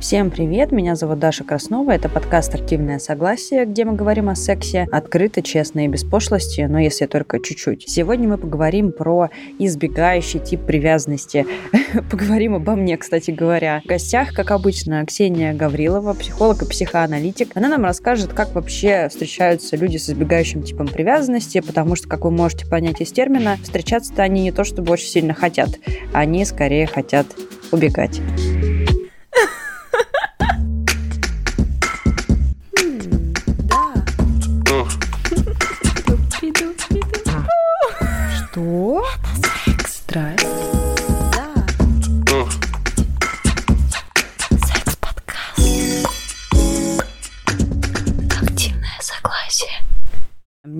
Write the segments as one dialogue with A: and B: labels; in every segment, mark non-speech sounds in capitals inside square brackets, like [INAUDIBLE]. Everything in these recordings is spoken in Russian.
A: Всем привет, меня зовут Даша Краснова, это подкаст «Активное согласие», где мы говорим о сексе открыто, честно и без пошлости, но если только чуть-чуть. Сегодня мы поговорим про избегающий тип привязанности. [LAUGHS] поговорим обо мне, кстати говоря. В гостях, как обычно, Ксения Гаврилова, психолог и психоаналитик. Она нам расскажет, как вообще встречаются люди с избегающим типом привязанности, потому что, как вы можете понять из термина, встречаться-то они не то чтобы очень сильно хотят, они скорее хотят убегать.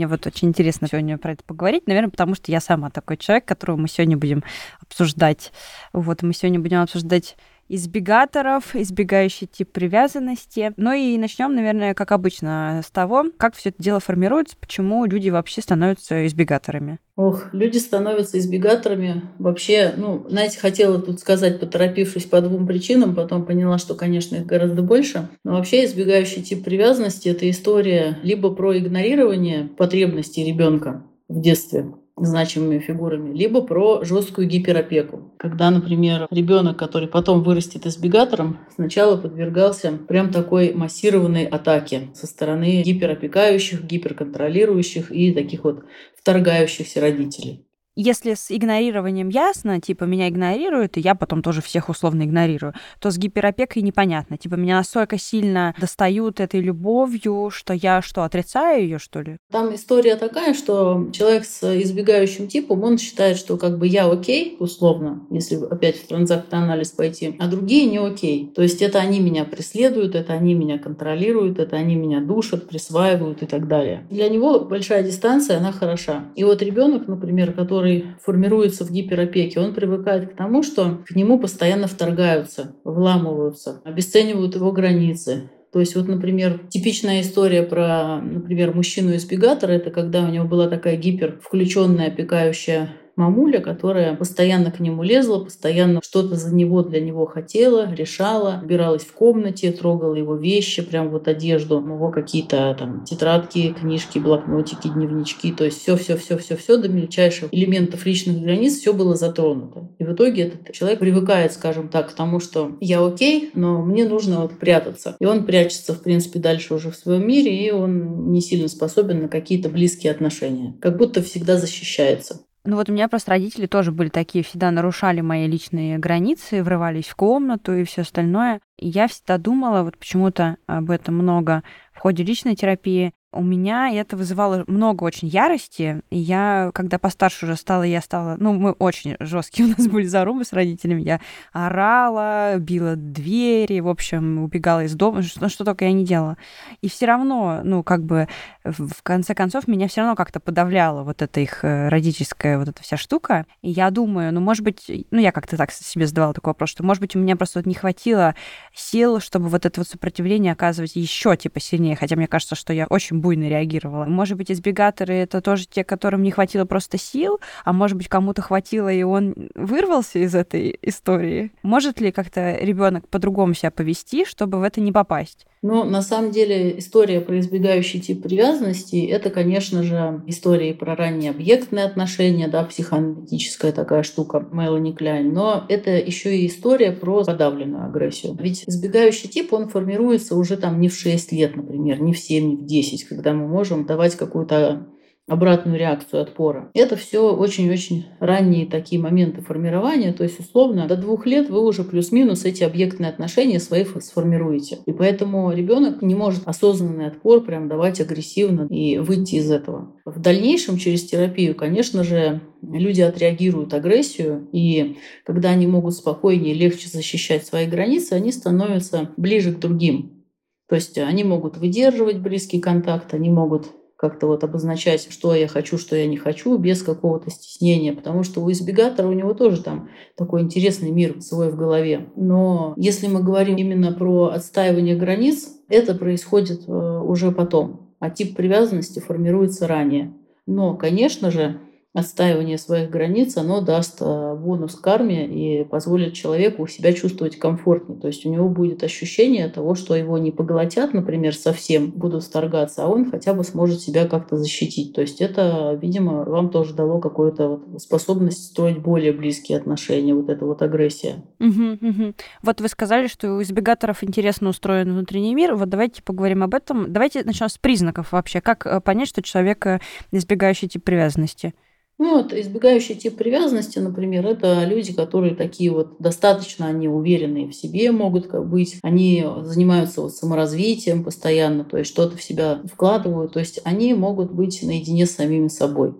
A: Вот очень интересно сегодня про это поговорить, наверное, потому что я сама такой человек, которого мы сегодня будем обсуждать. Вот мы сегодня будем обсуждать избегаторов, избегающий тип привязанности. Ну и начнем, наверное, как обычно, с того, как все это дело формируется, почему люди вообще становятся избегаторами.
B: Ох, люди становятся избегаторами. Вообще, ну, знаете, хотела тут сказать, поторопившись по двум причинам, потом поняла, что, конечно, их гораздо больше. Но вообще избегающий тип привязанности — это история либо про игнорирование потребностей ребенка в детстве, значимыми фигурами, либо про жесткую гиперопеку. Когда, например, ребенок, который потом вырастет избегатором, сначала подвергался прям такой массированной атаке со стороны гиперопекающих, гиперконтролирующих и таких вот вторгающихся родителей
A: если с игнорированием ясно, типа меня игнорируют, и я потом тоже всех условно игнорирую, то с гиперопекой непонятно. Типа меня настолько сильно достают этой любовью, что я что, отрицаю ее, что ли?
B: Там история такая, что человек с избегающим типом, он считает, что как бы я окей, условно, если опять в транзактный анализ пойти, а другие не окей. То есть это они меня преследуют, это они меня контролируют, это они меня душат, присваивают и так далее. Для него большая дистанция, она хороша. И вот ребенок, например, который который формируется в гиперопеке, он привыкает к тому, что к нему постоянно вторгаются, вламываются, обесценивают его границы, то есть вот, например, типичная история про, например, мужчину-избегатора, это когда у него была такая гипер включенная опекающая мамуля, которая постоянно к нему лезла, постоянно что-то за него для него хотела, решала, убиралась в комнате, трогала его вещи, прям вот одежду, его какие-то там тетрадки, книжки, блокнотики, дневнички, то есть все, все, все, все, все до мельчайших элементов личных границ все было затронуто. И в итоге этот человек привыкает, скажем так, к тому, что я окей, но мне нужно вот прятаться. И он прячется, в принципе, дальше уже в своем мире, и он не сильно способен на какие-то близкие отношения. Как будто всегда защищается.
A: Ну вот у меня просто родители тоже были такие, всегда нарушали мои личные границы, врывались в комнату и все остальное. И я всегда думала, вот почему-то об этом много в ходе личной терапии, у меня это вызывало много очень ярости. И я, когда постарше уже стала, я стала... Ну, мы очень жесткие [LAUGHS] у нас были зарубы с родителями. Я орала, била двери, в общем, убегала из дома, что, что только я не делала. И все равно, ну, как бы, в конце концов, меня все равно как-то подавляла вот эта их э, родительская вот эта вся штука. И я думаю, ну, может быть, ну, я как-то так себе задавала такой вопрос, что, может быть, у меня просто вот не хватило сил, чтобы вот это вот сопротивление оказывать еще, типа, сильнее. Хотя мне кажется, что я очень буйно реагировала. Может быть, избегаторы — это тоже те, которым не хватило просто сил, а может быть, кому-то хватило, и он вырвался из этой истории. Может ли как-то ребенок по-другому себя повести, чтобы в это не попасть?
B: Ну, на самом деле, история про избегающий тип привязанности — это, конечно же, история про ранние объектные отношения, да, психоаналитическая такая штука Мелани Кляйн, но это еще и история про подавленную агрессию. Ведь избегающий тип, он формируется уже там не в 6 лет, например, не в 7, не в 10, когда мы можем давать какую-то обратную реакцию отпора. Это все очень-очень ранние такие моменты формирования, то есть условно до двух лет вы уже плюс-минус эти объектные отношения свои сформируете. И поэтому ребенок не может осознанный отпор прям давать агрессивно и выйти из этого. В дальнейшем через терапию, конечно же, люди отреагируют агрессию, и когда они могут спокойнее, легче защищать свои границы, они становятся ближе к другим. То есть они могут выдерживать близкий контакт, они могут как-то вот обозначать, что я хочу, что я не хочу, без какого-то стеснения, потому что у избегатора у него тоже там такой интересный мир свой в голове. Но если мы говорим именно про отстаивание границ, это происходит э, уже потом, а тип привязанности формируется ранее. Но, конечно же, отстаивание своих границ, оно даст э, бонус карме и позволит человеку себя чувствовать комфортнее. То есть у него будет ощущение того, что его не поглотят, например, совсем будут вторгаться, а он хотя бы сможет себя как-то защитить. То есть это, видимо, вам тоже дало какую-то вот способность строить более близкие отношения, вот эта вот агрессия.
A: Угу, угу. Вот вы сказали, что у избегаторов интересно устроен внутренний мир. Вот давайте поговорим об этом. Давайте начнем с признаков вообще. Как э, понять, что человек э, избегающий тип привязанности?
B: Ну вот, избегающий тип привязанности, например, это люди, которые такие вот достаточно, они уверенные в себе могут быть, они занимаются вот саморазвитием постоянно, то есть что-то в себя вкладывают, то есть они могут быть наедине с самими собой.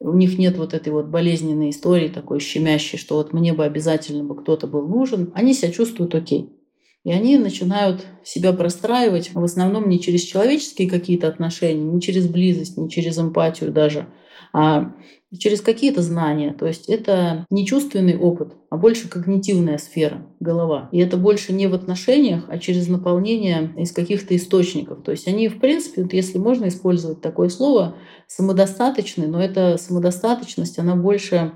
B: У них нет вот этой вот болезненной истории такой щемящей, что вот мне бы обязательно бы кто-то был нужен. Они себя чувствуют окей. И они начинают себя простраивать в основном не через человеческие какие-то отношения, не через близость, не через эмпатию даже, а через какие-то знания. То есть это не чувственный опыт, а больше когнитивная сфера, голова. И это больше не в отношениях, а через наполнение из каких-то источников. То есть они, в принципе, вот если можно использовать такое слово, самодостаточны, но эта самодостаточность, она больше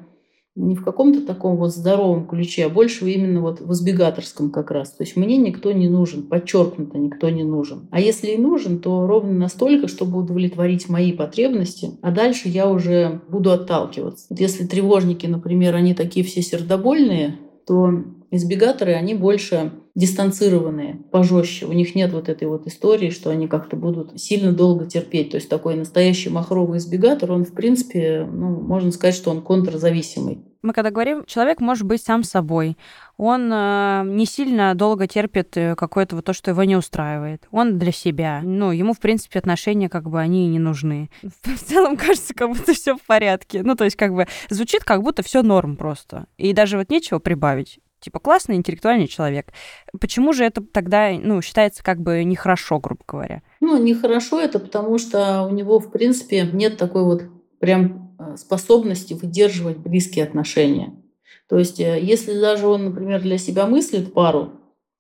B: не в каком-то таком вот здоровом ключе, а больше именно вот в избегаторском как раз. То есть мне никто не нужен, подчеркнуто никто не нужен. А если и нужен, то ровно настолько, чтобы удовлетворить мои потребности, а дальше я уже буду отталкиваться. Вот если тревожники, например, они такие все сердобольные, то избегаторы, они больше дистанцированные, пожестче. У них нет вот этой вот истории, что они как-то будут сильно долго терпеть. То есть такой настоящий махровый избегатор, он, в принципе, ну, можно сказать, что он контрзависимый.
A: Мы когда говорим, человек может быть сам собой, он э, не сильно долго терпит э, какое-то вот то, что его не устраивает. Он для себя. Ну, ему, в принципе, отношения как бы они не нужны. [LAUGHS] В целом кажется, как будто все в порядке. Ну, то есть как бы звучит, как будто все норм просто. И даже вот нечего прибавить типа классный интеллектуальный человек. Почему же это тогда, ну, считается как бы нехорошо, грубо говоря?
B: Ну, нехорошо это потому, что у него, в принципе, нет такой вот прям э, способности выдерживать близкие отношения. То есть, э, если даже он, например, для себя мыслит пару,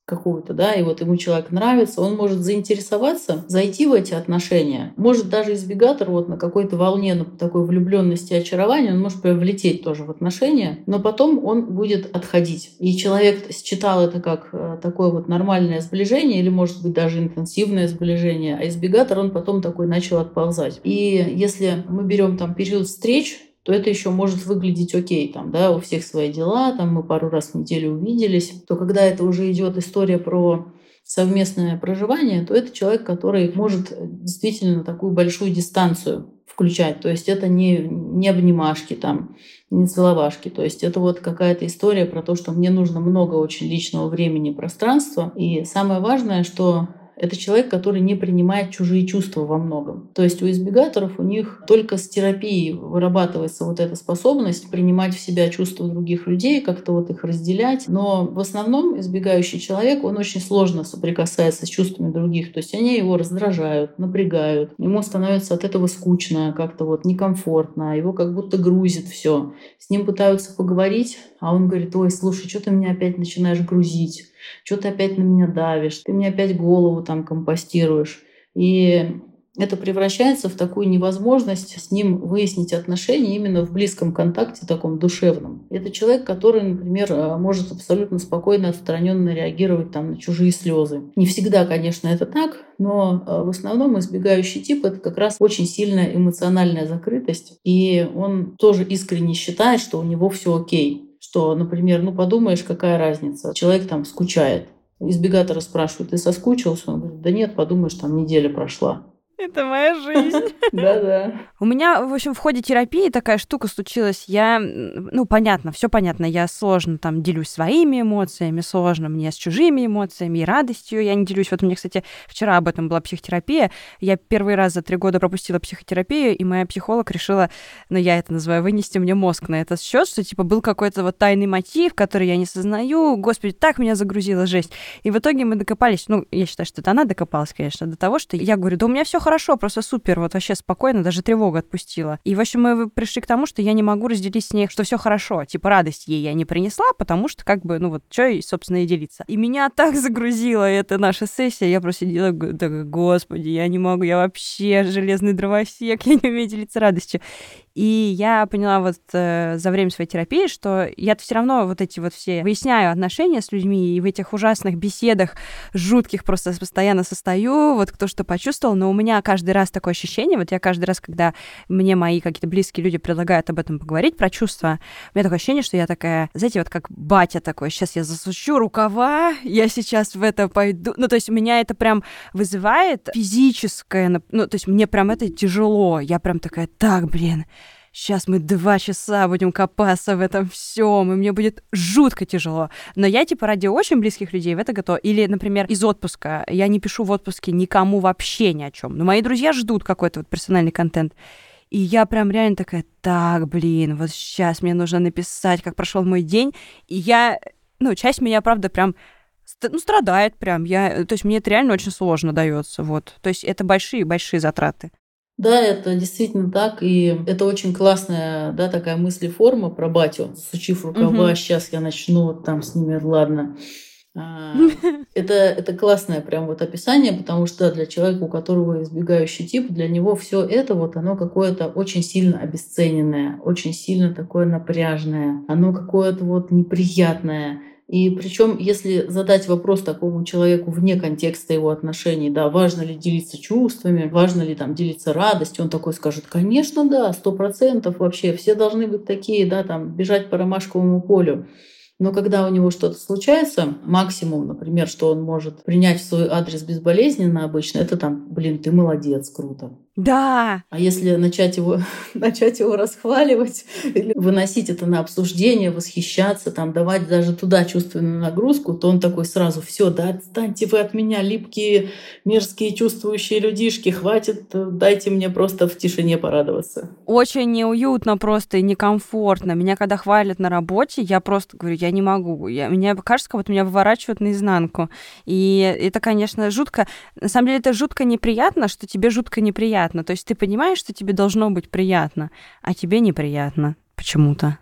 B: какую-то, да, и вот ему человек нравится, он может заинтересоваться, зайти в эти отношения. Может даже избегатор вот на какой-то волне на такой влюбленности и очарования, он может прям влететь тоже в отношения, но потом он будет отходить. И человек считал это как э, такое вот нормальное сближение или, может быть, даже интенсивное сближение, а избегатор, он потом такой начал отползать. И если мы берем там период встреч, то это еще может выглядеть окей, там, да, у всех свои дела, там мы пару раз в неделю увиделись, то когда это уже идет история про совместное проживание, то это человек, который может действительно такую большую дистанцию включать. То есть это не, не обнимашки, там, не целовашки. То есть это вот какая-то история про то, что мне нужно много очень личного времени, пространства. И самое важное, что это человек, который не принимает чужие чувства во многом. То есть у избегаторов у них только с терапией вырабатывается вот эта способность принимать в себя чувства других людей, как-то вот их разделять. Но в основном избегающий человек, он очень сложно соприкасается с чувствами других. То есть они его раздражают, напрягают. Ему становится от этого скучно, как-то вот некомфортно. Его как будто грузит все. С ним пытаются поговорить, а он говорит, ой, слушай, что ты меня опять начинаешь грузить? Что ты опять на меня давишь, ты мне опять голову там компостируешь. И это превращается в такую невозможность с ним выяснить отношения именно в близком контакте, таком душевном. Это человек, который, например, э, может абсолютно спокойно, отстраненно реагировать там, на чужие слезы. Не всегда, конечно, это так, но э, в основном избегающий тип — это как раз очень сильная эмоциональная закрытость, и он тоже искренне считает, что у него все окей что, например, ну подумаешь, какая разница, человек там скучает. Избегатора спрашивают, ты соскучился? Он говорит, да нет, подумаешь, там неделя прошла.
A: Это моя жизнь. [LAUGHS]
B: Да-да.
A: У меня, в общем, в ходе терапии такая штука случилась. Я, ну, понятно, все понятно. Я сложно там делюсь своими эмоциями, сложно мне с чужими эмоциями и радостью. Я не делюсь. Вот у меня, кстати, вчера об этом была психотерапия. Я первый раз за три года пропустила психотерапию, и моя психолог решила, ну, я это называю, вынести мне мозг на этот счет, что, типа, был какой-то вот тайный мотив, который я не сознаю. Господи, так меня загрузила жесть. И в итоге мы докопались, ну, я считаю, что это она докопалась, конечно, до того, что я говорю, да у меня все хорошо, хорошо, просто супер, вот вообще спокойно, даже тревога отпустила. И, в общем, мы пришли к тому, что я не могу разделить с ней, что все хорошо. Типа радость ей я не принесла, потому что как бы, ну вот, что и, собственно, и делиться. И меня так загрузила эта наша сессия, я просто сидела, так, господи, я не могу, я вообще железный дровосек, [LAUGHS] я не умею делиться радостью. И я поняла вот э, за время своей терапии, что я все равно вот эти вот все выясняю отношения с людьми, и в этих ужасных беседах жутких просто постоянно состою, вот кто что почувствовал, но у меня каждый раз такое ощущение, вот я каждый раз, когда мне мои какие-то близкие люди предлагают об этом поговорить, про чувства, у меня такое ощущение, что я такая, знаете, вот как батя такой, сейчас я засучу рукава, я сейчас в это пойду. Ну, то есть у меня это прям вызывает физическое, ну, то есть мне прям это тяжело. Я прям такая, так, блин, сейчас мы два часа будем копаться в этом всем, и мне будет жутко тяжело. Но я, типа, ради очень близких людей в это готова. Или, например, из отпуска. Я не пишу в отпуске никому вообще ни о чем. Но мои друзья ждут какой-то вот персональный контент. И я прям реально такая, так, блин, вот сейчас мне нужно написать, как прошел мой день. И я, ну, часть меня, правда, прям ну, страдает прям. Я, то есть мне это реально очень сложно дается. Вот. То есть это большие-большие затраты.
B: Да, это действительно так, и это очень классная, да, такая мыслеформа про батю. Сучив рукава, угу. сейчас я начну там с ними, ладно. А, [LAUGHS] это, это классное прям вот описание, потому что для человека, у которого избегающий тип, для него все это вот оно какое-то очень сильно обесцененное, очень сильно такое напряжное, оно какое-то вот неприятное. И причем, если задать вопрос такому человеку вне контекста его отношений, да, важно ли делиться чувствами, важно ли там делиться радостью, он такой скажет, конечно, да, сто процентов вообще, все должны быть такие, да, там, бежать по ромашковому полю. Но когда у него что-то случается, максимум, например, что он может принять в свой адрес безболезненно обычно, это там, блин, ты молодец, круто.
A: Да.
B: А если начать его, [LAUGHS] начать его расхваливать или выносить это на обсуждение, восхищаться, там, давать даже туда чувственную нагрузку, то он такой сразу, все, да, отстаньте вы от меня, липкие, мерзкие, чувствующие людишки, хватит, дайте мне просто в тишине порадоваться.
A: Очень неуютно просто и некомфортно. Меня когда хвалят на работе, я просто говорю, я не могу. Я, мне кажется, как будто меня выворачивают наизнанку. И это, конечно, жутко. На самом деле, это жутко неприятно, что тебе жутко неприятно приятно. То есть ты понимаешь, что тебе должно быть приятно, а тебе неприятно почему-то.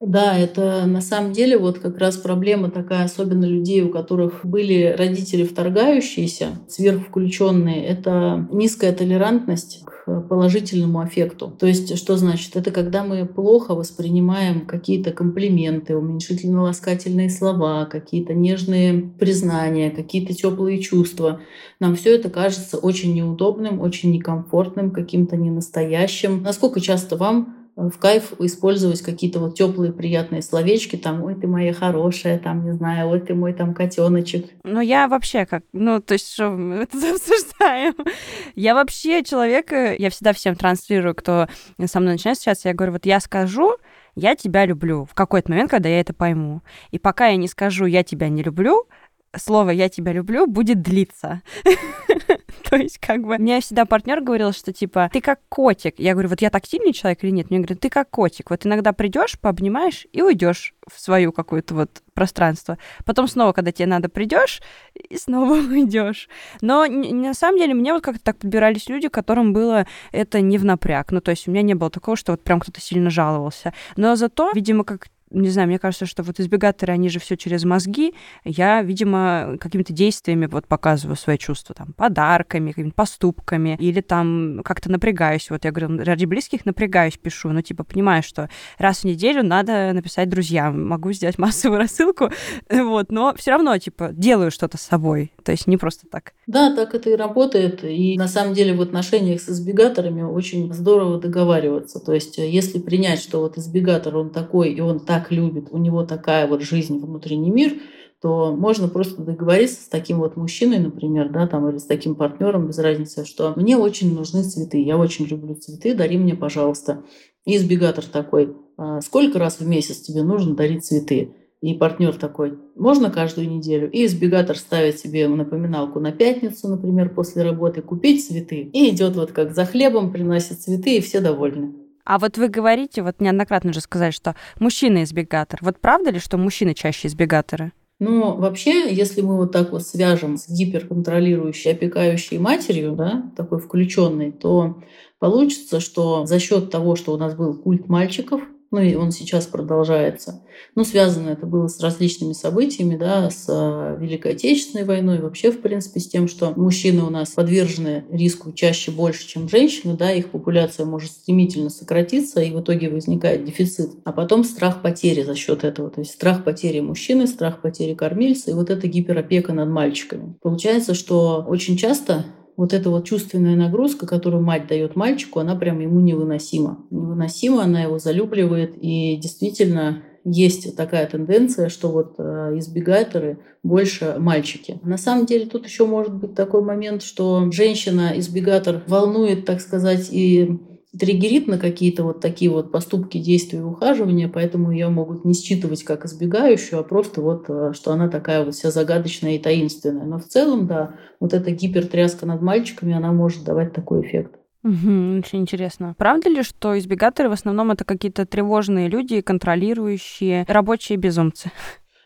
B: Да, это на самом деле вот как раз проблема такая, особенно людей, у которых были родители вторгающиеся, сверхвключенные, это низкая толерантность к положительному аффекту. То есть, что значит? Это когда мы плохо воспринимаем какие-то комплименты, уменьшительно-ласкательные слова, какие-то нежные признания, какие-то теплые чувства. Нам все это кажется очень неудобным, очень некомфортным, каким-то ненастоящим. Насколько часто вам в кайф использовать какие-то вот теплые приятные словечки, там, ой, ты моя хорошая, там, не знаю, ой, ты мой там котеночек.
A: Ну, я вообще как, ну, то есть, что мы [LAUGHS] это обсуждаем? Я вообще человек, э, я всегда всем транслирую, кто со мной начинает сейчас, я говорю, вот я скажу, я тебя люблю в какой-то момент, когда я это пойму. И пока я не скажу, я тебя не люблю, слово «я тебя люблю» будет длиться. [LAUGHS] То есть, как бы, мне всегда партнер говорил, что типа, ты как котик. Я говорю, вот я тактильный человек или нет? Мне говорят, ты как котик. Вот иногда придешь, пообнимаешь и уйдешь в свою какую-то вот пространство. Потом снова, когда тебе надо, придешь и снова [LAUGHS] уйдешь. Но на самом деле мне вот как-то так подбирались люди, которым было это не в напряг. Ну, то есть у меня не было такого, что вот прям кто-то сильно жаловался. Но зато, видимо, как не знаю, мне кажется, что вот избегаторы, они же все через мозги. Я, видимо, какими-то действиями вот показываю свои чувства, там, подарками, какими-то поступками, или там как-то напрягаюсь. Вот я говорю, ради близких напрягаюсь, пишу, ну, типа, понимаю, что раз в неделю надо написать друзьям, могу сделать [LAUGHS] массовую рассылку, вот, но все равно, типа, делаю что-то с собой, то есть не просто так.
B: Да, так это и работает, и на самом деле в отношениях с избегаторами очень здорово договариваться, то есть если принять, что вот избегатор, он такой, и он так так любит, у него такая вот жизнь, внутренний мир, то можно просто договориться с таким вот мужчиной, например, да, там, или с таким партнером, без разницы, что мне очень нужны цветы, я очень люблю цветы, дари мне, пожалуйста. И избегатор такой, «А сколько раз в месяц тебе нужно дарить цветы? И партнер такой, можно каждую неделю. И избегатор ставит себе напоминалку на пятницу, например, после работы, купить цветы. И идет вот как за хлебом, приносит цветы, и все довольны.
A: А вот вы говорите, вот неоднократно же сказали, что мужчина избегатор. Вот правда ли, что мужчины чаще избегаторы?
B: Но вообще, если мы вот так вот свяжем с гиперконтролирующей, опекающей матерью, да, такой включенной, то получится, что за счет того, что у нас был культ мальчиков, ну и он сейчас продолжается. Но связано это было с различными событиями, да, с э, Великой Отечественной войной, вообще, в принципе, с тем, что мужчины у нас подвержены риску чаще больше, чем женщины, да, их популяция может стремительно сократиться, и в итоге возникает дефицит. А потом страх потери за счет этого. То есть страх потери мужчины, страх потери кормильца, и вот эта гиперопека над мальчиками. Получается, что очень часто вот эта вот чувственная нагрузка, которую мать дает мальчику, она прям ему невыносима. Невыносима, она его залюбливает, и действительно есть такая тенденция, что вот э, избегаторы больше мальчики. На самом деле тут еще может быть такой момент, что женщина-избегатор волнует, так сказать, и триггерит на какие-то вот такие вот поступки, действия и ухаживания, поэтому ее могут не считывать как избегающую, а просто вот, э, что она такая вот вся загадочная и таинственная. Но в целом, да, вот эта гипертряска над мальчиками, она может давать такой эффект.
A: Угу, очень интересно. Правда ли, что избегаторы в основном это какие-то тревожные люди, контролирующие, рабочие безумцы?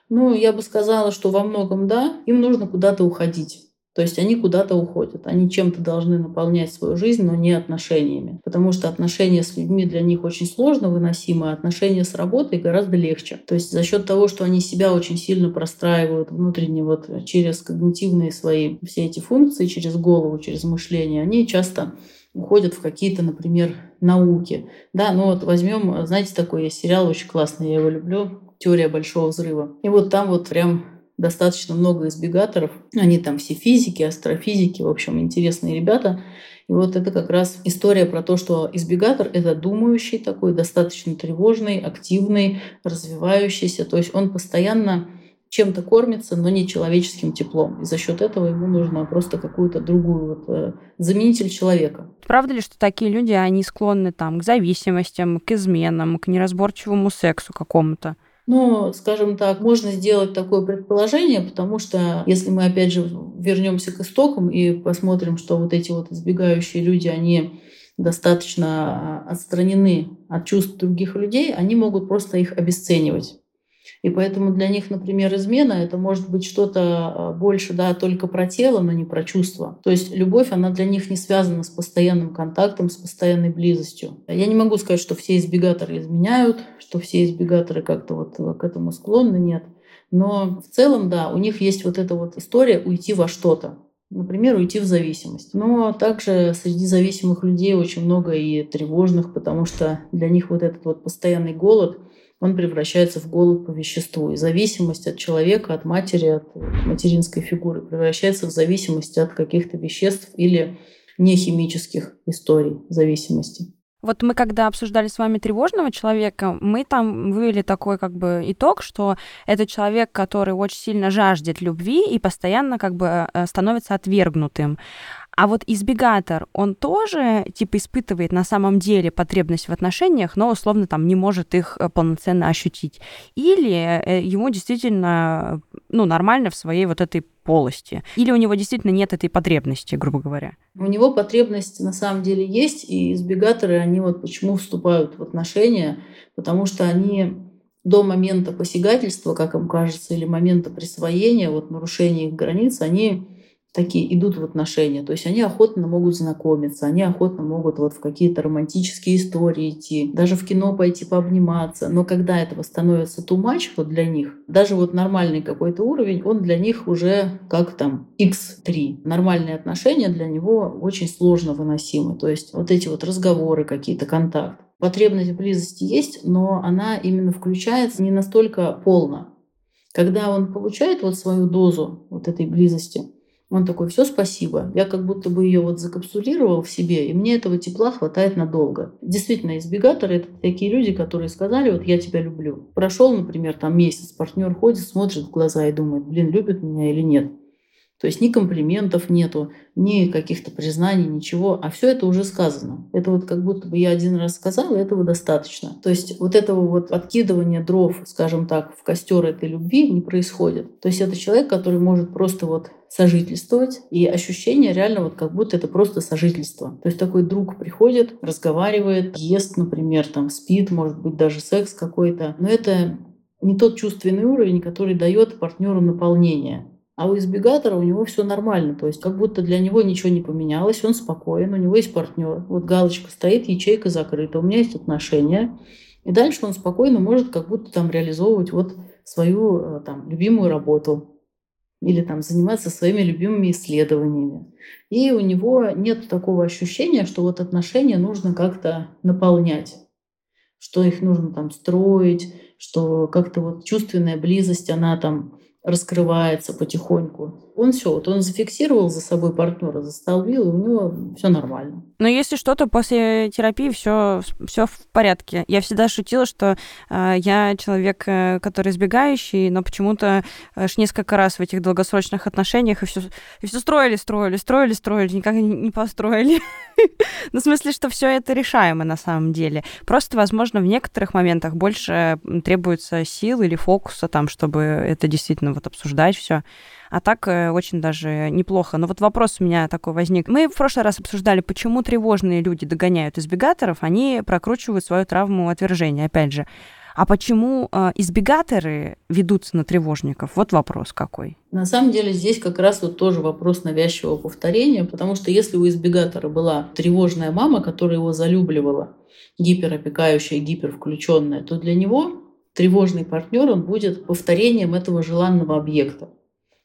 B: Ну, я бы сказала, что во многом да, им нужно куда-то уходить. То есть они куда-то уходят. Они чем-то должны наполнять свою жизнь, но не отношениями. Потому что отношения с людьми для них очень сложно выносимы, а отношения с работой гораздо легче. То есть за счет того, что они себя очень сильно простраивают внутренне вот через когнитивные свои все эти функции, через голову, через мышление, они часто уходят в какие-то, например, науки. Да, ну вот возьмем, знаете, такой сериал очень классный, я его люблю, «Теория большого взрыва». И вот там вот прям достаточно много избегаторов. Они там все физики, астрофизики, в общем, интересные ребята. И вот это как раз история про то, что избегатор — это думающий такой, достаточно тревожный, активный, развивающийся. То есть он постоянно чем-то кормится, но не человеческим теплом. И за счет этого ему нужно просто какую-то другую вот, э, заменитель человека.
A: Правда ли, что такие люди, они склонны там к зависимостям, к изменам, к неразборчивому сексу какому-то?
B: Ну, скажем так, можно сделать такое предположение, потому что если мы опять же вернемся к истокам и посмотрим, что вот эти вот избегающие люди, они достаточно отстранены от чувств других людей, они могут просто их обесценивать. И поэтому для них, например, измена — это может быть что-то а, больше, да, только про тело, но не про чувства. То есть любовь, она для них не связана с постоянным контактом, с постоянной близостью. Я не могу сказать, что все избегаторы изменяют, что все избегаторы как-то вот к этому склонны, нет. Но в целом, да, у них есть вот эта вот история уйти во что-то. Например, уйти в зависимость. Но также среди зависимых людей очень много и тревожных, потому что для них вот этот вот постоянный голод — он превращается в голод по веществу. И зависимость от человека, от матери, от материнской фигуры превращается в зависимость от каких-то веществ или нехимических историй зависимости.
A: Вот мы когда обсуждали с вами тревожного человека, мы там вывели такой как бы итог, что это человек, который очень сильно жаждет любви и постоянно как бы э, становится отвергнутым. А вот избегатор, он тоже типа испытывает на самом деле потребность в отношениях, но условно там не может их э, полноценно ощутить. Или э, ему действительно ну, нормально в своей вот этой полости. Или у него действительно нет этой потребности, грубо говоря.
B: У него потребность на самом деле есть, и избегаторы, они вот почему вступают в отношения, потому что они до момента посягательства, как им кажется, или момента присвоения, вот нарушения их границ, они такие идут в отношения. То есть они охотно могут знакомиться, они охотно могут вот в какие-то романтические истории идти, даже в кино пойти пообниматься. Но когда этого становится much вот для них, даже вот нормальный какой-то уровень, он для них уже как там x3. Нормальные отношения для него очень сложно выносимы. То есть вот эти вот разговоры, какие-то контакты. Потребность в близости есть, но она именно включается не настолько полно. Когда он получает вот свою дозу вот этой близости, он такой, все, спасибо. Я как будто бы ее вот закапсулировал в себе, и мне этого тепла хватает надолго. Действительно, избегаторы — это такие люди, которые сказали, вот я тебя люблю. Прошел, например, там месяц, партнер ходит, смотрит в глаза и думает, блин, любит меня или нет. То есть ни комплиментов нету, ни каких-то признаний, ничего, а все это уже сказано. Это вот как будто бы я один раз сказала, этого достаточно. То есть вот этого вот откидывания дров, скажем так, в костер этой любви не происходит. То есть это человек, который может просто вот сожительствовать, и ощущение реально вот как будто это просто сожительство. То есть такой друг приходит, разговаривает, ест, например, там спит, может быть даже секс какой-то, но это не тот чувственный уровень, который дает партнеру наполнение. А у избегатора у него все нормально, то есть как будто для него ничего не поменялось, он спокоен, у него есть партнер. Вот галочка стоит, ячейка закрыта, у меня есть отношения. И дальше он спокойно может как будто там реализовывать вот свою э, там любимую работу или там заниматься своими любимыми исследованиями. И у него нет такого ощущения, что вот отношения нужно как-то наполнять, что их нужно там строить, что как-то вот чувственная близость, она там раскрывается потихоньку. Он все, вот он зафиксировал за собой партнера, застолбил, и у него все нормально.
A: Но если что-то после терапии все все в порядке. Я всегда шутила, что э, я человек, э, который избегающий, но почему-то аж несколько раз в этих долгосрочных отношениях и все и все строили, строили, строили, строили, никак не построили. [LAUGHS] Ну, в смысле, что все это решаемо на самом деле. Просто, возможно, в некоторых моментах больше требуется сил или фокуса там, чтобы это действительно вот обсуждать все. А так э, очень даже неплохо. Но вот вопрос у меня такой возник. Мы в прошлый раз обсуждали, почему тревожные люди догоняют избегаторов, они прокручивают свою травму отвержения, опять же. А почему э, избегаторы ведутся на тревожников? Вот вопрос какой.
B: На самом деле здесь как раз вот тоже вопрос навязчивого повторения, потому что если у избегатора была тревожная мама, которая его залюбливала, гиперопекающая, гипервключенная, то для него тревожный партнер он будет повторением этого желанного объекта.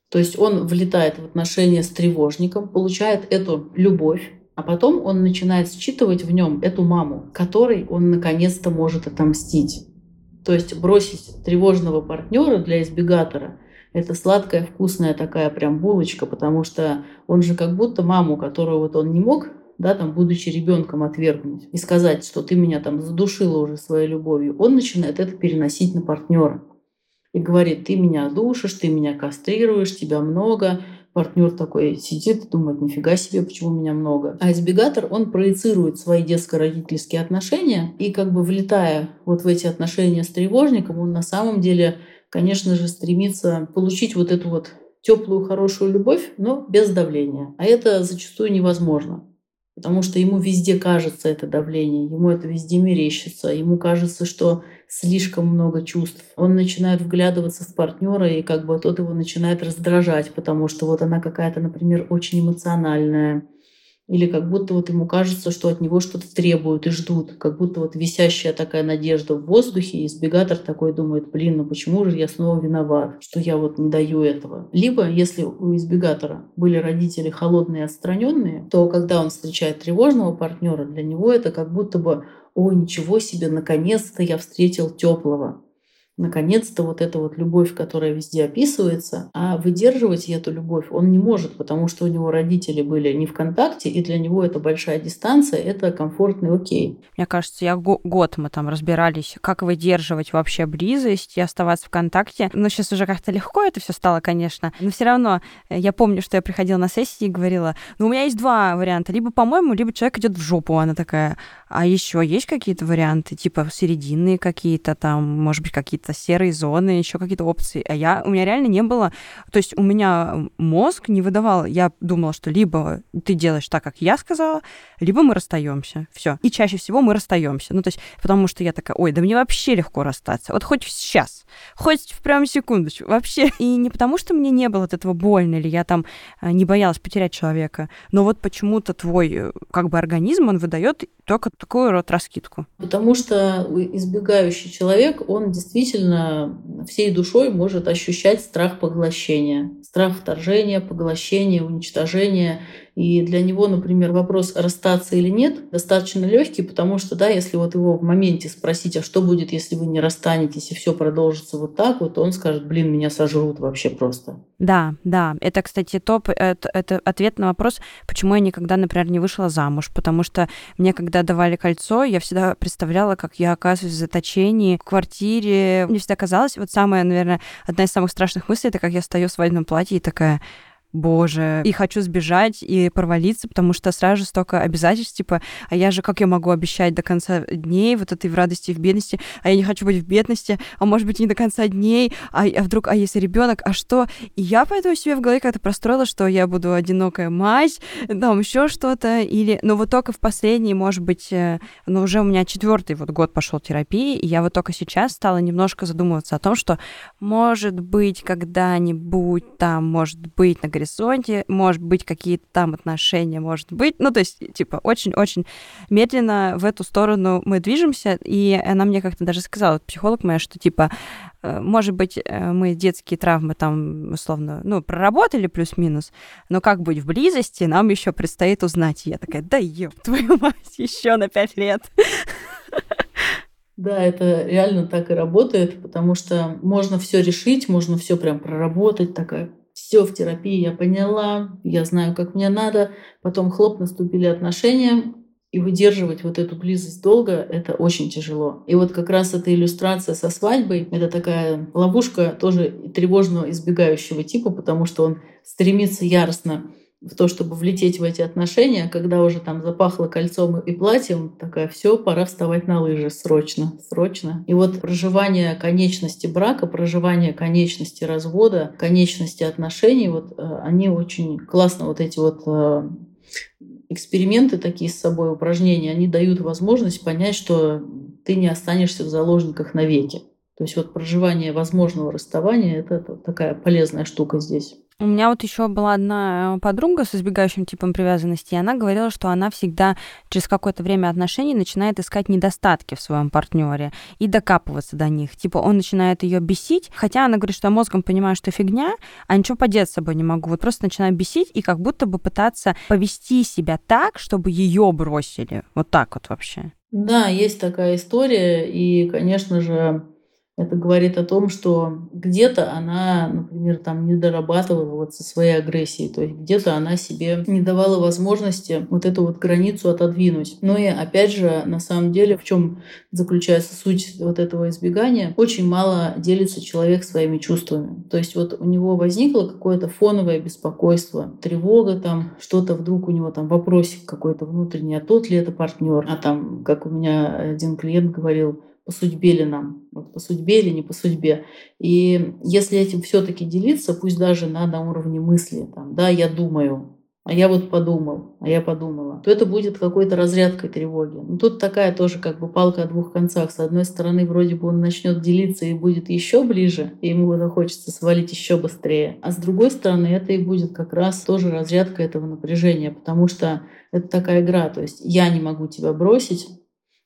B: То есть он влетает в отношения с тревожником, получает эту любовь, а потом он начинает считывать в нем эту маму, которой он наконец-то может отомстить. То есть бросить тревожного партнера для избегатора – это сладкая, вкусная такая прям булочка, потому что он же как будто маму, которую вот он не мог, да, там, будучи ребенком, отвергнуть и сказать, что ты меня там задушила уже своей любовью, он начинает это переносить на партнера и говорит, ты меня душишь, ты меня кастрируешь, тебя много. Партнер такой сидит и думает, нифига себе, почему меня много. А избегатор, он проецирует свои детско-родительские отношения, и как бы влетая вот в эти отношения с тревожником, он на самом деле, конечно же, стремится получить вот эту вот теплую, хорошую любовь, но без давления. А это зачастую невозможно. Потому что ему везде кажется это давление, ему это везде мерещится, ему кажется, что слишком много чувств. Он начинает вглядываться в партнера, и как бы тот его начинает раздражать, потому что вот она какая-то, например, очень эмоциональная, или как будто вот ему кажется, что от него что-то требуют и ждут, как будто вот висящая такая надежда в воздухе, и избегатор такой думает, блин, ну почему же я снова виноват, что я вот не даю этого. Либо, если у избегатора были родители холодные отстраненные, то когда он встречает тревожного партнера, для него это как будто бы, о, ничего себе, наконец-то я встретил теплого наконец-то вот эта вот любовь, которая везде описывается, а выдерживать эту любовь он не может, потому что у него родители были не в контакте, и для него это большая дистанция, это комфортный окей.
A: Мне кажется, я год мы там разбирались, как выдерживать вообще близость и оставаться в контакте. Но сейчас уже как-то легко это все стало, конечно, но все равно э, я помню, что я приходила на сессии и говорила, ну у меня есть два варианта, либо по-моему, либо человек идет в жопу, она такая, а еще есть какие-то варианты, типа серединные какие-то там, может быть, какие-то серые зоны, еще какие-то опции. А я, у меня реально не было... То есть у меня мозг не выдавал. Я думала, что либо ты делаешь так, как я сказала, либо мы расстаемся. Все. И чаще всего мы расстаемся. Ну, то есть, потому что я такая, ой, да мне вообще легко расстаться. Вот хоть сейчас, хоть в прям секундочку, вообще. И не потому, что мне не было от этого больно, или я там э, не боялась потерять человека, но вот почему-то твой э, как бы организм, он выдает только такую вот раскидку?
B: Потому что избегающий человек, он действительно всей душой может ощущать страх поглощения. Страх вторжения, поглощения, уничтожения – и для него, например, вопрос расстаться или нет достаточно легкий, потому что, да, если вот его в моменте спросить, а что будет, если вы не расстанетесь и все продолжится вот так вот, он скажет, блин, меня сожрут вообще просто.
A: Да, да. Это, кстати, топ, это, это ответ на вопрос, почему я никогда, например, не вышла замуж. Потому что мне, когда давали кольцо, я всегда представляла, как я оказываюсь в заточении в квартире. Мне всегда казалось, вот самая, наверное, одна из самых страшных мыслей, это как я стою в свадебном платье и такая, боже, и хочу сбежать и провалиться, потому что сразу же столько обязательств, типа, а я же, как я могу обещать до конца дней вот этой в радости и в бедности, а я не хочу быть в бедности, а может быть не до конца дней, а, а вдруг, а если ребенок, а что? И я поэтому себе в голове как-то простроила, что я буду одинокая мать, там еще что-то, или, ну вот только в последний, может быть, э, ну уже у меня четвертый вот год пошел терапии, и я вот только сейчас стала немножко задумываться о том, что может быть когда-нибудь там, может быть на горизонте, может быть какие-то там отношения, может быть, ну то есть типа очень-очень медленно в эту сторону мы движемся, и она мне как-то даже сказала, психолог моя, что типа Э, может быть, э, мы детские травмы там, условно, ну, проработали плюс-минус, но как быть в близости, нам еще предстоит узнать. И я такая, да ёб твою мать, [LAUGHS] еще на пять лет.
B: Да, это реально так и работает, потому что можно все решить, можно все прям проработать, такая все в терапии я поняла, я знаю, как мне надо. Потом хлоп, наступили отношения, и выдерживать вот эту близость долго — это очень тяжело. И вот как раз эта иллюстрация со свадьбой — это такая ловушка тоже тревожного избегающего типа, потому что он стремится яростно в то, чтобы влететь в эти отношения, когда уже там запахло кольцом и платьем, такая, все, пора вставать на лыжи, срочно, срочно. И вот проживание конечности брака, проживание конечности развода, конечности отношений, вот э, они очень классно вот эти вот э, эксперименты такие с собой, упражнения, они дают возможность понять, что ты не останешься в заложниках навеки. То есть вот проживание возможного расставания – это такая полезная штука здесь.
A: У меня вот еще была одна э, подруга с избегающим типом привязанности, и она говорила, что она всегда через какое-то время отношений начинает искать недостатки в своем партнере и докапываться до них. Типа он начинает ее бесить, хотя она говорит, что я мозгом понимаю, что фигня, а ничего поделать с собой не могу. Вот просто начинаю бесить и как будто бы пытаться повести себя так, чтобы ее бросили. Вот так вот вообще.
B: Да, есть такая история, и, конечно же, это говорит о том, что где-то она, например, там не дорабатывала вот со своей агрессией, то есть где-то она себе не давала возможности вот эту вот границу отодвинуть. Но и опять же, на самом деле, в чем заключается суть вот этого избегания, очень мало делится человек своими чувствами. То есть вот у него возникло какое-то фоновое беспокойство, тревога там, что-то вдруг у него там вопросик какой-то внутренний, а тот ли это партнер, а там, как у меня один клиент говорил, по судьбе ли нам, вот по судьбе или не по судьбе. И если этим все-таки делиться, пусть даже на, на уровне мысли, там, да, я думаю, а я вот подумал, а я подумала, то это будет какой-то разрядкой тревоги. Ну, тут такая тоже как бы палка о двух концах. С одной стороны, вроде бы он начнет делиться и будет еще ближе, и ему захочется свалить еще быстрее. А с другой стороны, это и будет как раз тоже разрядка этого напряжения, потому что это такая игра. То есть я не могу тебя бросить,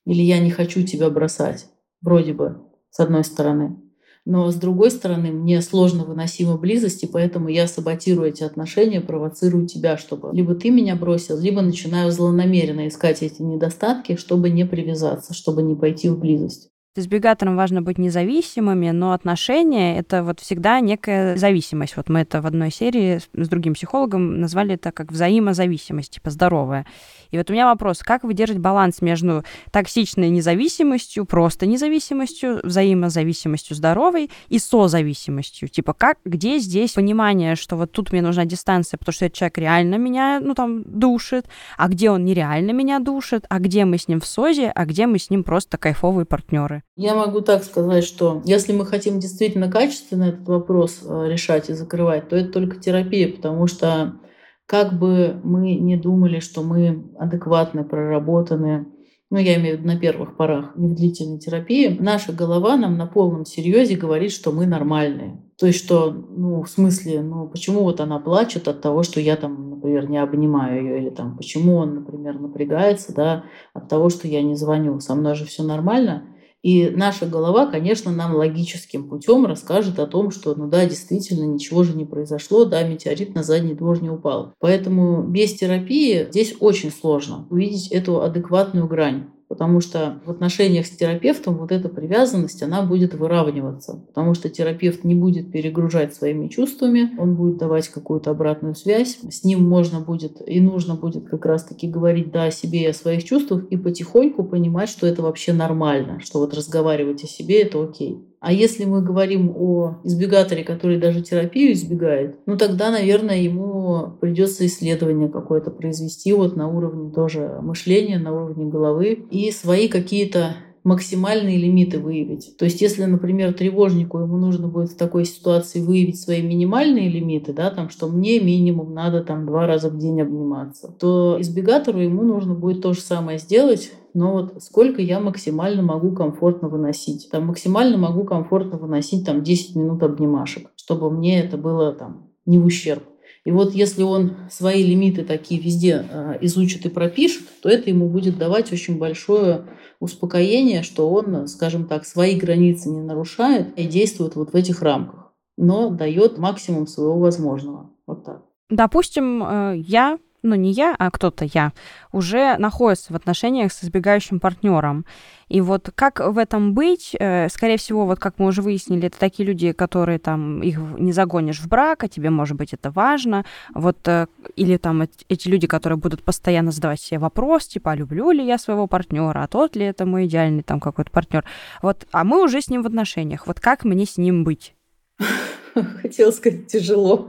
B: или я не хочу тебя бросать, вроде бы, с одной стороны. Но с другой стороны, мне сложно выносима близость, и поэтому я саботирую эти отношения, провоцирую тебя, чтобы либо ты меня бросил, либо начинаю злонамеренно искать эти недостатки, чтобы не привязаться, чтобы не пойти в близость.
A: Избегаторам важно быть независимыми, но отношения — это вот всегда некая зависимость. Вот мы это в одной серии с другим психологом назвали это как взаимозависимость, типа здоровая. И вот у меня вопрос, как выдержать баланс между токсичной независимостью, просто независимостью, взаимозависимостью здоровой и созависимостью? Типа как, где здесь понимание, что вот тут мне нужна дистанция, потому что этот человек реально меня, ну там, душит, а где он нереально меня душит, а где мы с ним в созе, а где мы с ним просто кайфовые партнеры?
B: Я могу так сказать, что если мы хотим действительно качественно этот вопрос э, решать и закрывать, то это только терапия, потому что как бы мы не думали, что мы адекватны, проработаны, ну, я имею в виду на первых порах, не в длительной терапии, наша голова нам на полном серьезе говорит, что мы нормальные. То есть, что, ну, в смысле, ну, почему вот она плачет от того, что я там, например, не обнимаю ее, или там, почему он, например, напрягается, да, от того, что я не звоню, со мной же все нормально. И наша голова, конечно, нам логическим путем расскажет о том, что, ну да, действительно, ничего же не произошло, да, метеорит на задний двор не упал. Поэтому без терапии здесь очень сложно увидеть эту адекватную грань потому что в отношениях с терапевтом вот эта привязанность, она будет выравниваться, потому что терапевт не будет перегружать своими чувствами, он будет давать какую-то обратную связь, с ним можно будет и нужно будет как раз-таки говорить да о себе и о своих чувствах и потихоньку понимать, что это вообще нормально, что вот разговаривать о себе это окей. А если мы говорим о избегаторе, который даже терапию избегает, ну тогда, наверное, ему придется исследование какое-то произвести вот на уровне тоже мышления, на уровне головы и свои какие-то максимальные лимиты выявить. То есть, если, например, тревожнику ему нужно будет в такой ситуации выявить свои минимальные лимиты, да, там, что мне минимум надо там два раза в день обниматься, то избегатору ему нужно будет то же самое сделать, но вот сколько я максимально могу комфортно выносить. Там максимально могу комфортно выносить там 10 минут обнимашек, чтобы мне это было там не в ущерб. И вот если он свои лимиты такие везде э, изучит и пропишет, то это ему будет давать очень большое успокоение, что он, скажем так, свои границы не нарушает и действует вот в этих рамках, но дает максимум своего возможного. Вот так.
A: Допустим, э, я ну не я, а кто-то я, уже находится в отношениях с избегающим партнером. И вот как в этом быть? Э, скорее всего, вот как мы уже выяснили, это такие люди, которые там их не загонишь в брак, а тебе, может быть, это важно. Вот, э, или там эти люди, которые будут постоянно задавать себе вопрос, типа, а люблю ли я своего партнера, а тот ли это мой идеальный там какой-то партнер. Вот, а мы уже с ним в отношениях. Вот как мне с ним быть? [LAUGHS]
B: Хотела сказать, тяжело.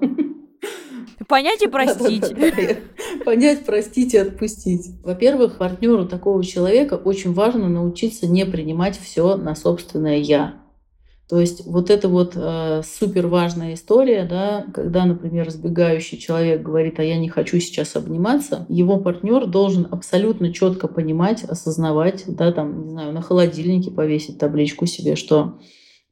A: Понять и простить. [LAUGHS]
B: Понять, простить и отпустить. Во-первых, партнеру такого человека очень важно научиться не принимать все на собственное я. То есть вот это вот э, супер важная история, да, когда, например, избегающий человек говорит, а я не хочу сейчас обниматься, его партнер должен абсолютно четко понимать, осознавать, да, там, не знаю, на холодильнике повесить табличку себе, что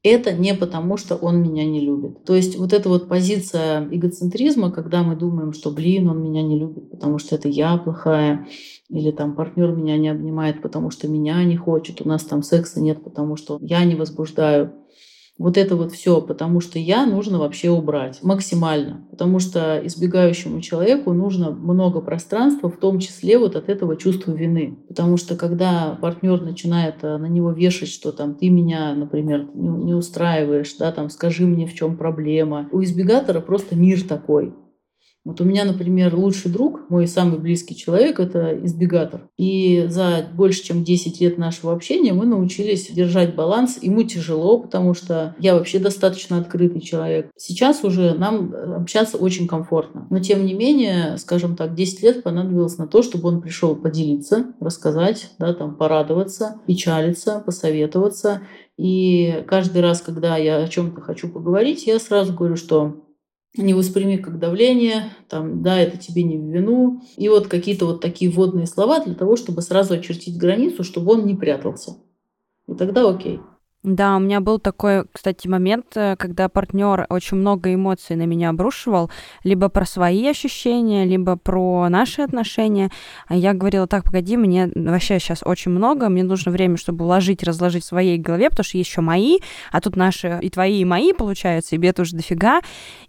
B: это не потому, что он меня не любит. То есть вот эта вот позиция эгоцентризма, когда мы думаем, что, блин, он меня не любит, потому что это я плохая, или там партнер меня не обнимает, потому что меня не хочет, у нас там секса нет, потому что я не возбуждаю вот это вот все, потому что я нужно вообще убрать максимально, потому что избегающему человеку нужно много пространства, в том числе вот от этого чувства вины, потому что когда партнер начинает э, на него вешать, что там ты меня, например, не, не устраиваешь, да, там скажи мне в чем проблема, у избегатора просто мир такой, вот у меня, например, лучший друг, мой самый близкий человек, это избегатор. И за больше чем 10 лет нашего общения мы научились держать баланс. Ему тяжело, потому что я вообще достаточно открытый человек. Сейчас уже нам общаться очень комфортно. Но тем не менее, скажем так, 10 лет понадобилось на то, чтобы он пришел поделиться, рассказать, да, там, порадоваться, печалиться, посоветоваться. И каждый раз, когда я о чем-то хочу поговорить, я сразу говорю, что не восприми как давление, там, да, это тебе не в вину. И вот какие-то вот такие водные слова для того, чтобы сразу очертить границу, чтобы он не прятался. И тогда окей.
A: Да, у меня был такой, кстати, момент, э, когда партнер очень много эмоций на меня обрушивал, либо про свои ощущения, либо про наши отношения. А я говорила, так, погоди, мне вообще сейчас очень много, мне нужно время, чтобы уложить, разложить в своей голове, потому что есть еще мои, а тут наши и твои, и мои, получается, и бед уже дофига.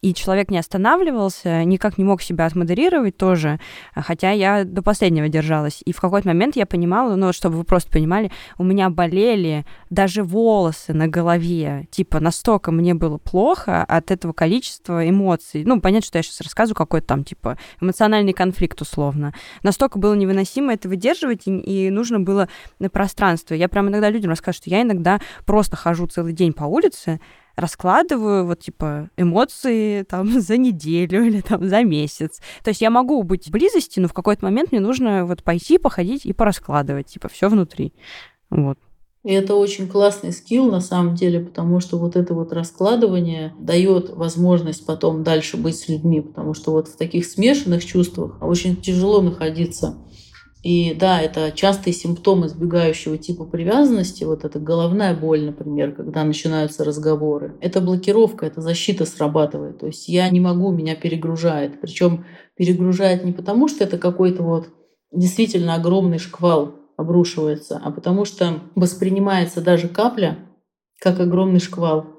A: И человек не останавливался, никак не мог себя отмодерировать тоже, хотя я до последнего держалась. И в какой-то момент я понимала, ну, чтобы вы просто понимали, у меня болели даже волосы, волосы на голове. Типа, настолько мне было плохо от этого количества эмоций. Ну, понятно, что я сейчас рассказываю какой-то там, типа, эмоциональный конфликт условно. Настолько было невыносимо это выдерживать, и, и нужно было на пространство. Я прям иногда людям рассказываю, что я иногда просто хожу целый день по улице, раскладываю вот типа эмоции там [LAUGHS] за неделю или там за месяц. То есть я могу быть в близости, но в какой-то момент мне нужно вот пойти, походить и пораскладывать, типа все внутри. Вот.
B: И это очень классный скилл на самом деле, потому что вот это вот раскладывание дает возможность потом дальше быть с людьми, потому что вот в таких смешанных чувствах очень тяжело находиться. И да, это частый симптом избегающего типа привязанности, вот эта головная боль, например, когда начинаются разговоры. Это блокировка, это защита срабатывает. То есть я не могу, меня перегружает. Причем перегружает не потому, что это какой-то вот действительно огромный шквал обрушивается, а потому что воспринимается даже капля как огромный шквал.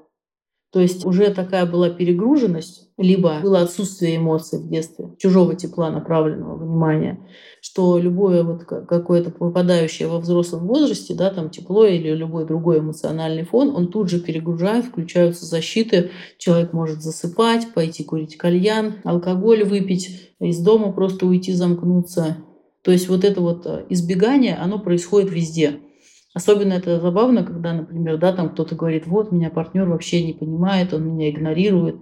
B: То есть уже такая была перегруженность, либо было отсутствие эмоций в детстве, чужого тепла, направленного внимания, что любое вот какое-то попадающее во взрослом возрасте, да, там тепло или любой другой эмоциональный фон, он тут же перегружает, включаются защиты, человек может засыпать, пойти курить кальян, алкоголь выпить, из дома просто уйти замкнуться, то есть вот это вот э, избегание, оно происходит везде. Особенно это забавно, когда, например, да, там кто-то говорит, вот, меня партнер вообще не понимает, он меня игнорирует,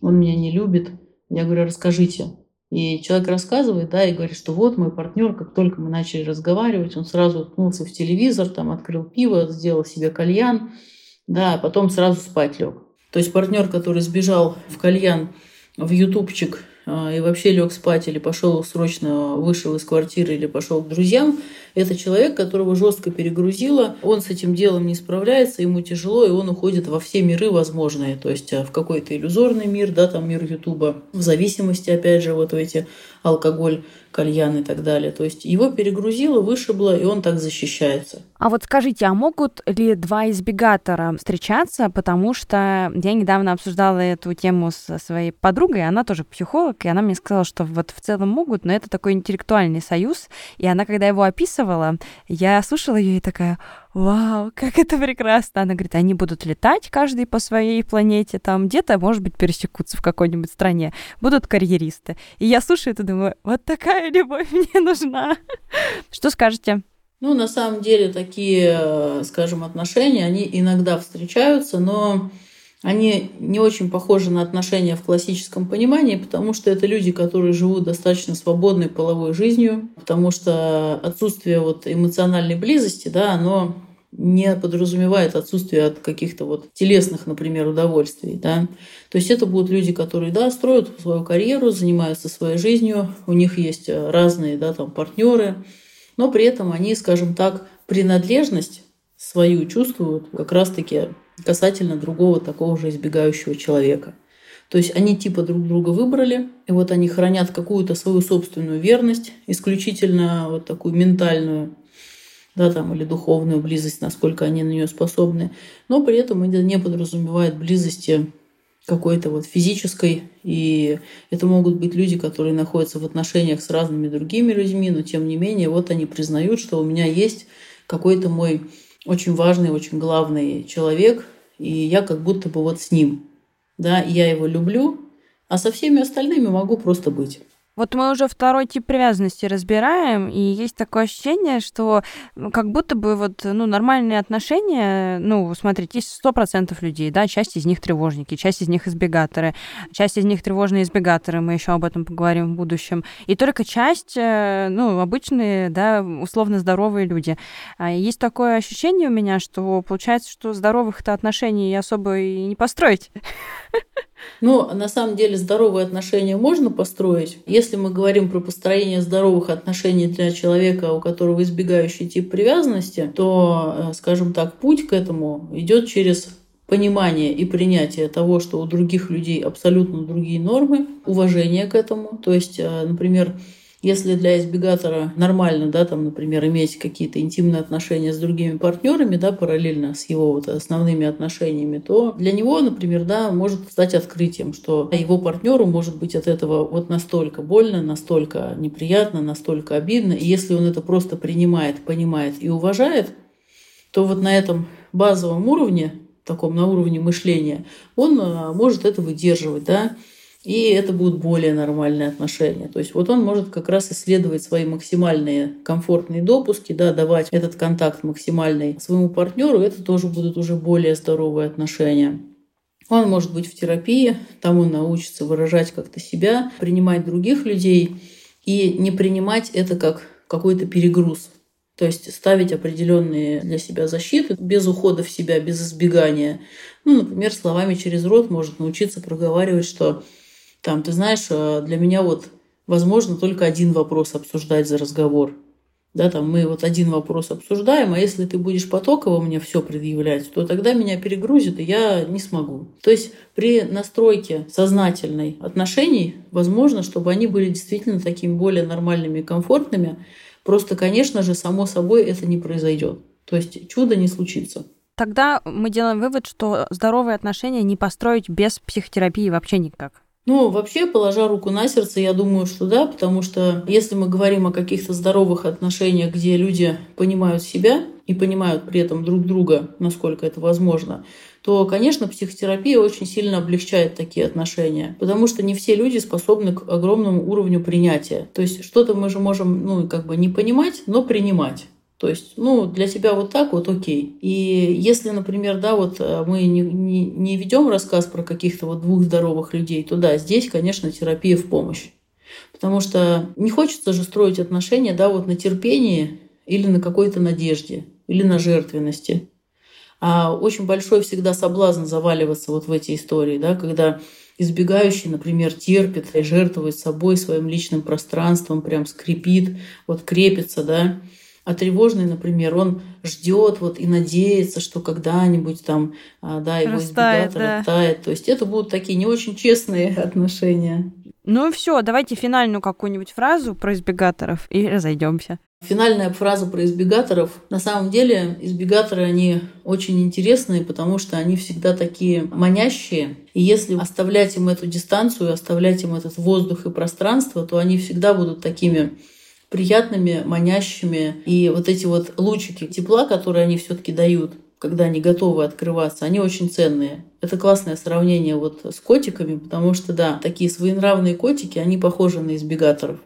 B: он меня не любит. Я говорю, расскажите. И человек рассказывает, да, и говорит, что вот мой партнер, как только мы начали разговаривать, он сразу уткнулся в телевизор, там открыл пиво, сделал себе кальян, да, а потом сразу спать лег. То есть партнер, который сбежал в кальян, в ютубчик а, и вообще лег спать или пошел срочно вышел из квартиры или пошел к друзьям, это человек, которого жестко перегрузило, он с этим делом не справляется, ему тяжело, и он уходит во все миры возможные, то есть а, в какой-то иллюзорный мир, да, там мир Ютуба, в зависимости, опять же, вот в эти алкоголь, кальян и так далее. То есть его перегрузило, вышибло, и он так защищается.
A: А вот скажите, а могут ли два избегатора встречаться? Потому что я недавно обсуждала эту тему со своей подругой, она тоже психолог, и она мне сказала, что вот в целом могут, но это такой интеллектуальный союз. И она, когда его описывала, я слушала ее и такая, вау, как это прекрасно. Она говорит, они будут летать каждый по своей планете, там где-то, может быть, пересекутся в какой-нибудь стране, будут карьеристы. И я слушаю это думаю, вот такая любовь мне нужна. [LAUGHS] Что скажете?
B: Ну, на самом деле, такие, э, скажем, отношения, они иногда встречаются, но они не очень похожи на отношения в классическом понимании, потому что это люди, которые живут достаточно свободной половой жизнью, потому что отсутствие вот эмоциональной близости, да, оно не подразумевает отсутствие от каких-то вот телесных, например, удовольствий. Да? То есть это будут люди, которые да, строят свою карьеру, занимаются своей жизнью, у них есть разные да, там, партнеры, но при этом они, скажем так, принадлежность свою чувствуют как раз-таки касательно другого такого же избегающего человека. То есть они типа друг друга выбрали, и вот они хранят какую-то свою собственную верность, исключительно вот такую ментальную, да, там, или духовную близость, насколько они на нее способны, но при этом это не подразумевает близости какой-то вот физической, и это могут быть люди, которые находятся в отношениях с разными другими людьми, но тем не менее вот они признают, что у меня есть какой-то мой очень важный, очень главный человек, и я как будто бы вот с ним. Да, я его люблю, а со всеми остальными могу просто быть.
A: Вот мы уже второй тип привязанности разбираем, и есть такое ощущение, что как будто бы вот, ну, нормальные отношения, ну, смотрите, есть сто процентов людей, да, часть из них тревожники, часть из них избегаторы, часть из них тревожные избегаторы, мы еще об этом поговорим в будущем, и только часть, э, ну, обычные, да, условно здоровые люди. А есть такое ощущение у меня, что получается, что здоровых-то отношений особо и не построить. [LAUGHS]
B: Ну, на самом деле здоровые отношения можно построить. Если мы говорим про построение здоровых отношений для человека, у которого избегающий тип привязанности, то, э, скажем так, путь к этому идет через понимание и принятие того, что у других людей абсолютно другие нормы, уважение к этому. То есть, э, например, если для избегатора нормально, да, там, например, иметь какие-то интимные отношения с другими партнерами, да, параллельно с его вот основными отношениями, то для него, например, да, может стать открытием, что его партнеру может быть от этого вот настолько больно, настолько неприятно, настолько обидно. И если он это просто принимает, понимает и уважает, то вот на этом базовом уровне, таком на уровне мышления, он а, может это выдерживать, да, и это будут более нормальные отношения. То есть вот он может как раз исследовать свои максимальные комфортные допуски, да, давать этот контакт максимальный своему партнеру, это тоже будут уже более здоровые отношения. Он может быть в терапии, там он научится выражать как-то себя, принимать других людей и не принимать это как какой-то перегруз. То есть ставить определенные для себя защиты без ухода в себя, без избегания. Ну, например, словами через рот может научиться проговаривать, что там, ты знаешь, э, для меня вот возможно только один вопрос обсуждать за разговор. Да, там мы вот один вопрос обсуждаем, а если ты будешь потоково мне все предъявлять, то тогда меня перегрузит, и я не смогу. То есть при настройке сознательной отношений возможно, чтобы они были действительно такими более нормальными и комфортными. Просто, конечно же, само собой это не произойдет. То есть чудо не случится.
A: Тогда мы делаем вывод, что здоровые отношения не построить без психотерапии вообще никак.
B: Ну, вообще, положа руку на сердце, я думаю, что да, потому что если мы говорим о каких-то здоровых отношениях, где люди понимают себя и понимают при этом друг друга, насколько это возможно, то, конечно, психотерапия очень сильно облегчает такие отношения, потому что не все люди способны к огромному уровню принятия. То есть что-то мы же можем, ну, как бы не понимать, но принимать. То есть, ну, для тебя вот так вот окей. И если, например, да, вот э, мы не, не, не ведем рассказ про каких-то вот двух здоровых людей, то да, здесь, конечно, терапия в помощь. Потому что не хочется же строить отношения, да, вот на терпении или на какой-то надежде, или на жертвенности. А очень большой всегда соблазн заваливаться вот в эти истории, да, когда избегающий, например, терпит и жертвует собой, своим личным пространством, прям скрипит, вот крепится, да, а тревожный, например, он ждет вот и надеется, что когда-нибудь там, а, да, его Растает, избегатор да. оттает. То есть это будут такие не очень честные [LAUGHS] отношения.
A: Ну и все, давайте финальную какую-нибудь фразу про избегаторов и разойдемся.
B: Финальная фраза про избегаторов. На самом деле избегаторы, они очень интересные, потому что они всегда такие манящие. И если оставлять им эту дистанцию, оставлять им этот воздух и пространство, то они всегда будут такими приятными, манящими. И вот эти вот лучики тепла, которые они все-таки дают, когда они готовы открываться, они очень ценные. Это классное сравнение вот с котиками, потому что, да, такие своенравные котики, они похожи на избегаторов.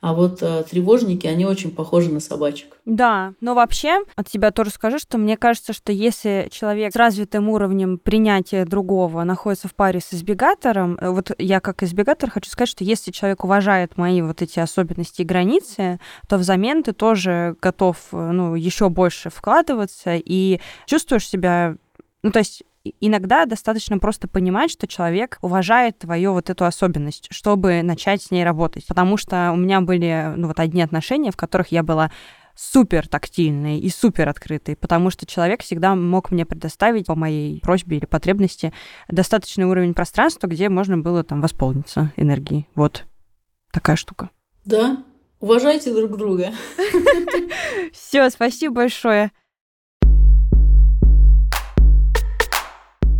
B: А вот э, тревожники, они очень похожи на собачек.
A: Да, но вообще от себя тоже скажу, что мне кажется, что если человек с развитым уровнем принятия другого находится в паре с избегатором, э, вот я как избегатор хочу сказать, что если человек уважает мои вот эти особенности и границы, то взамен ты тоже готов э, ну, еще больше вкладываться и чувствуешь себя ну, то есть иногда достаточно просто понимать, что человек уважает твою вот эту особенность, чтобы начать с ней работать. Потому что у меня были, ну, вот одни отношения, в которых я была супер тактильной и супер открытой, потому что человек всегда мог мне предоставить по моей просьбе или потребности достаточный уровень пространства, где можно было там восполниться энергией. Вот такая штука.
B: Да, уважайте друг друга. [LAUGHS]
A: Все, спасибо большое.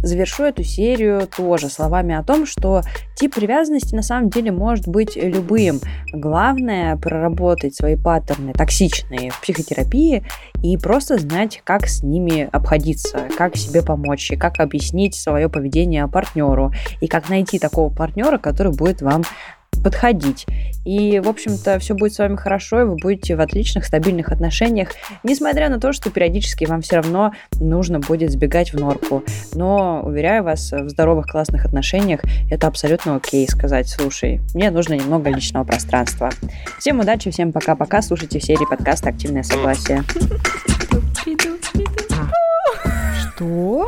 A: Завершу эту серию тоже словами о том, что тип привязанности на самом деле может быть любым. Главное проработать свои паттерны токсичные в психотерапии и просто знать, как с ними обходиться, как себе помочь, и как объяснить свое поведение партнеру, и как найти такого партнера, который будет вам подходить. И, в общем-то, все будет с вами хорошо, и вы будете в отличных, стабильных отношениях, несмотря на то, что периодически вам все равно нужно будет сбегать в норку. Но, уверяю вас, в здоровых, классных отношениях это абсолютно окей сказать, слушай, мне нужно немного личного пространства. Всем удачи, всем пока-пока, слушайте серии подкаста «Активное согласие». Что?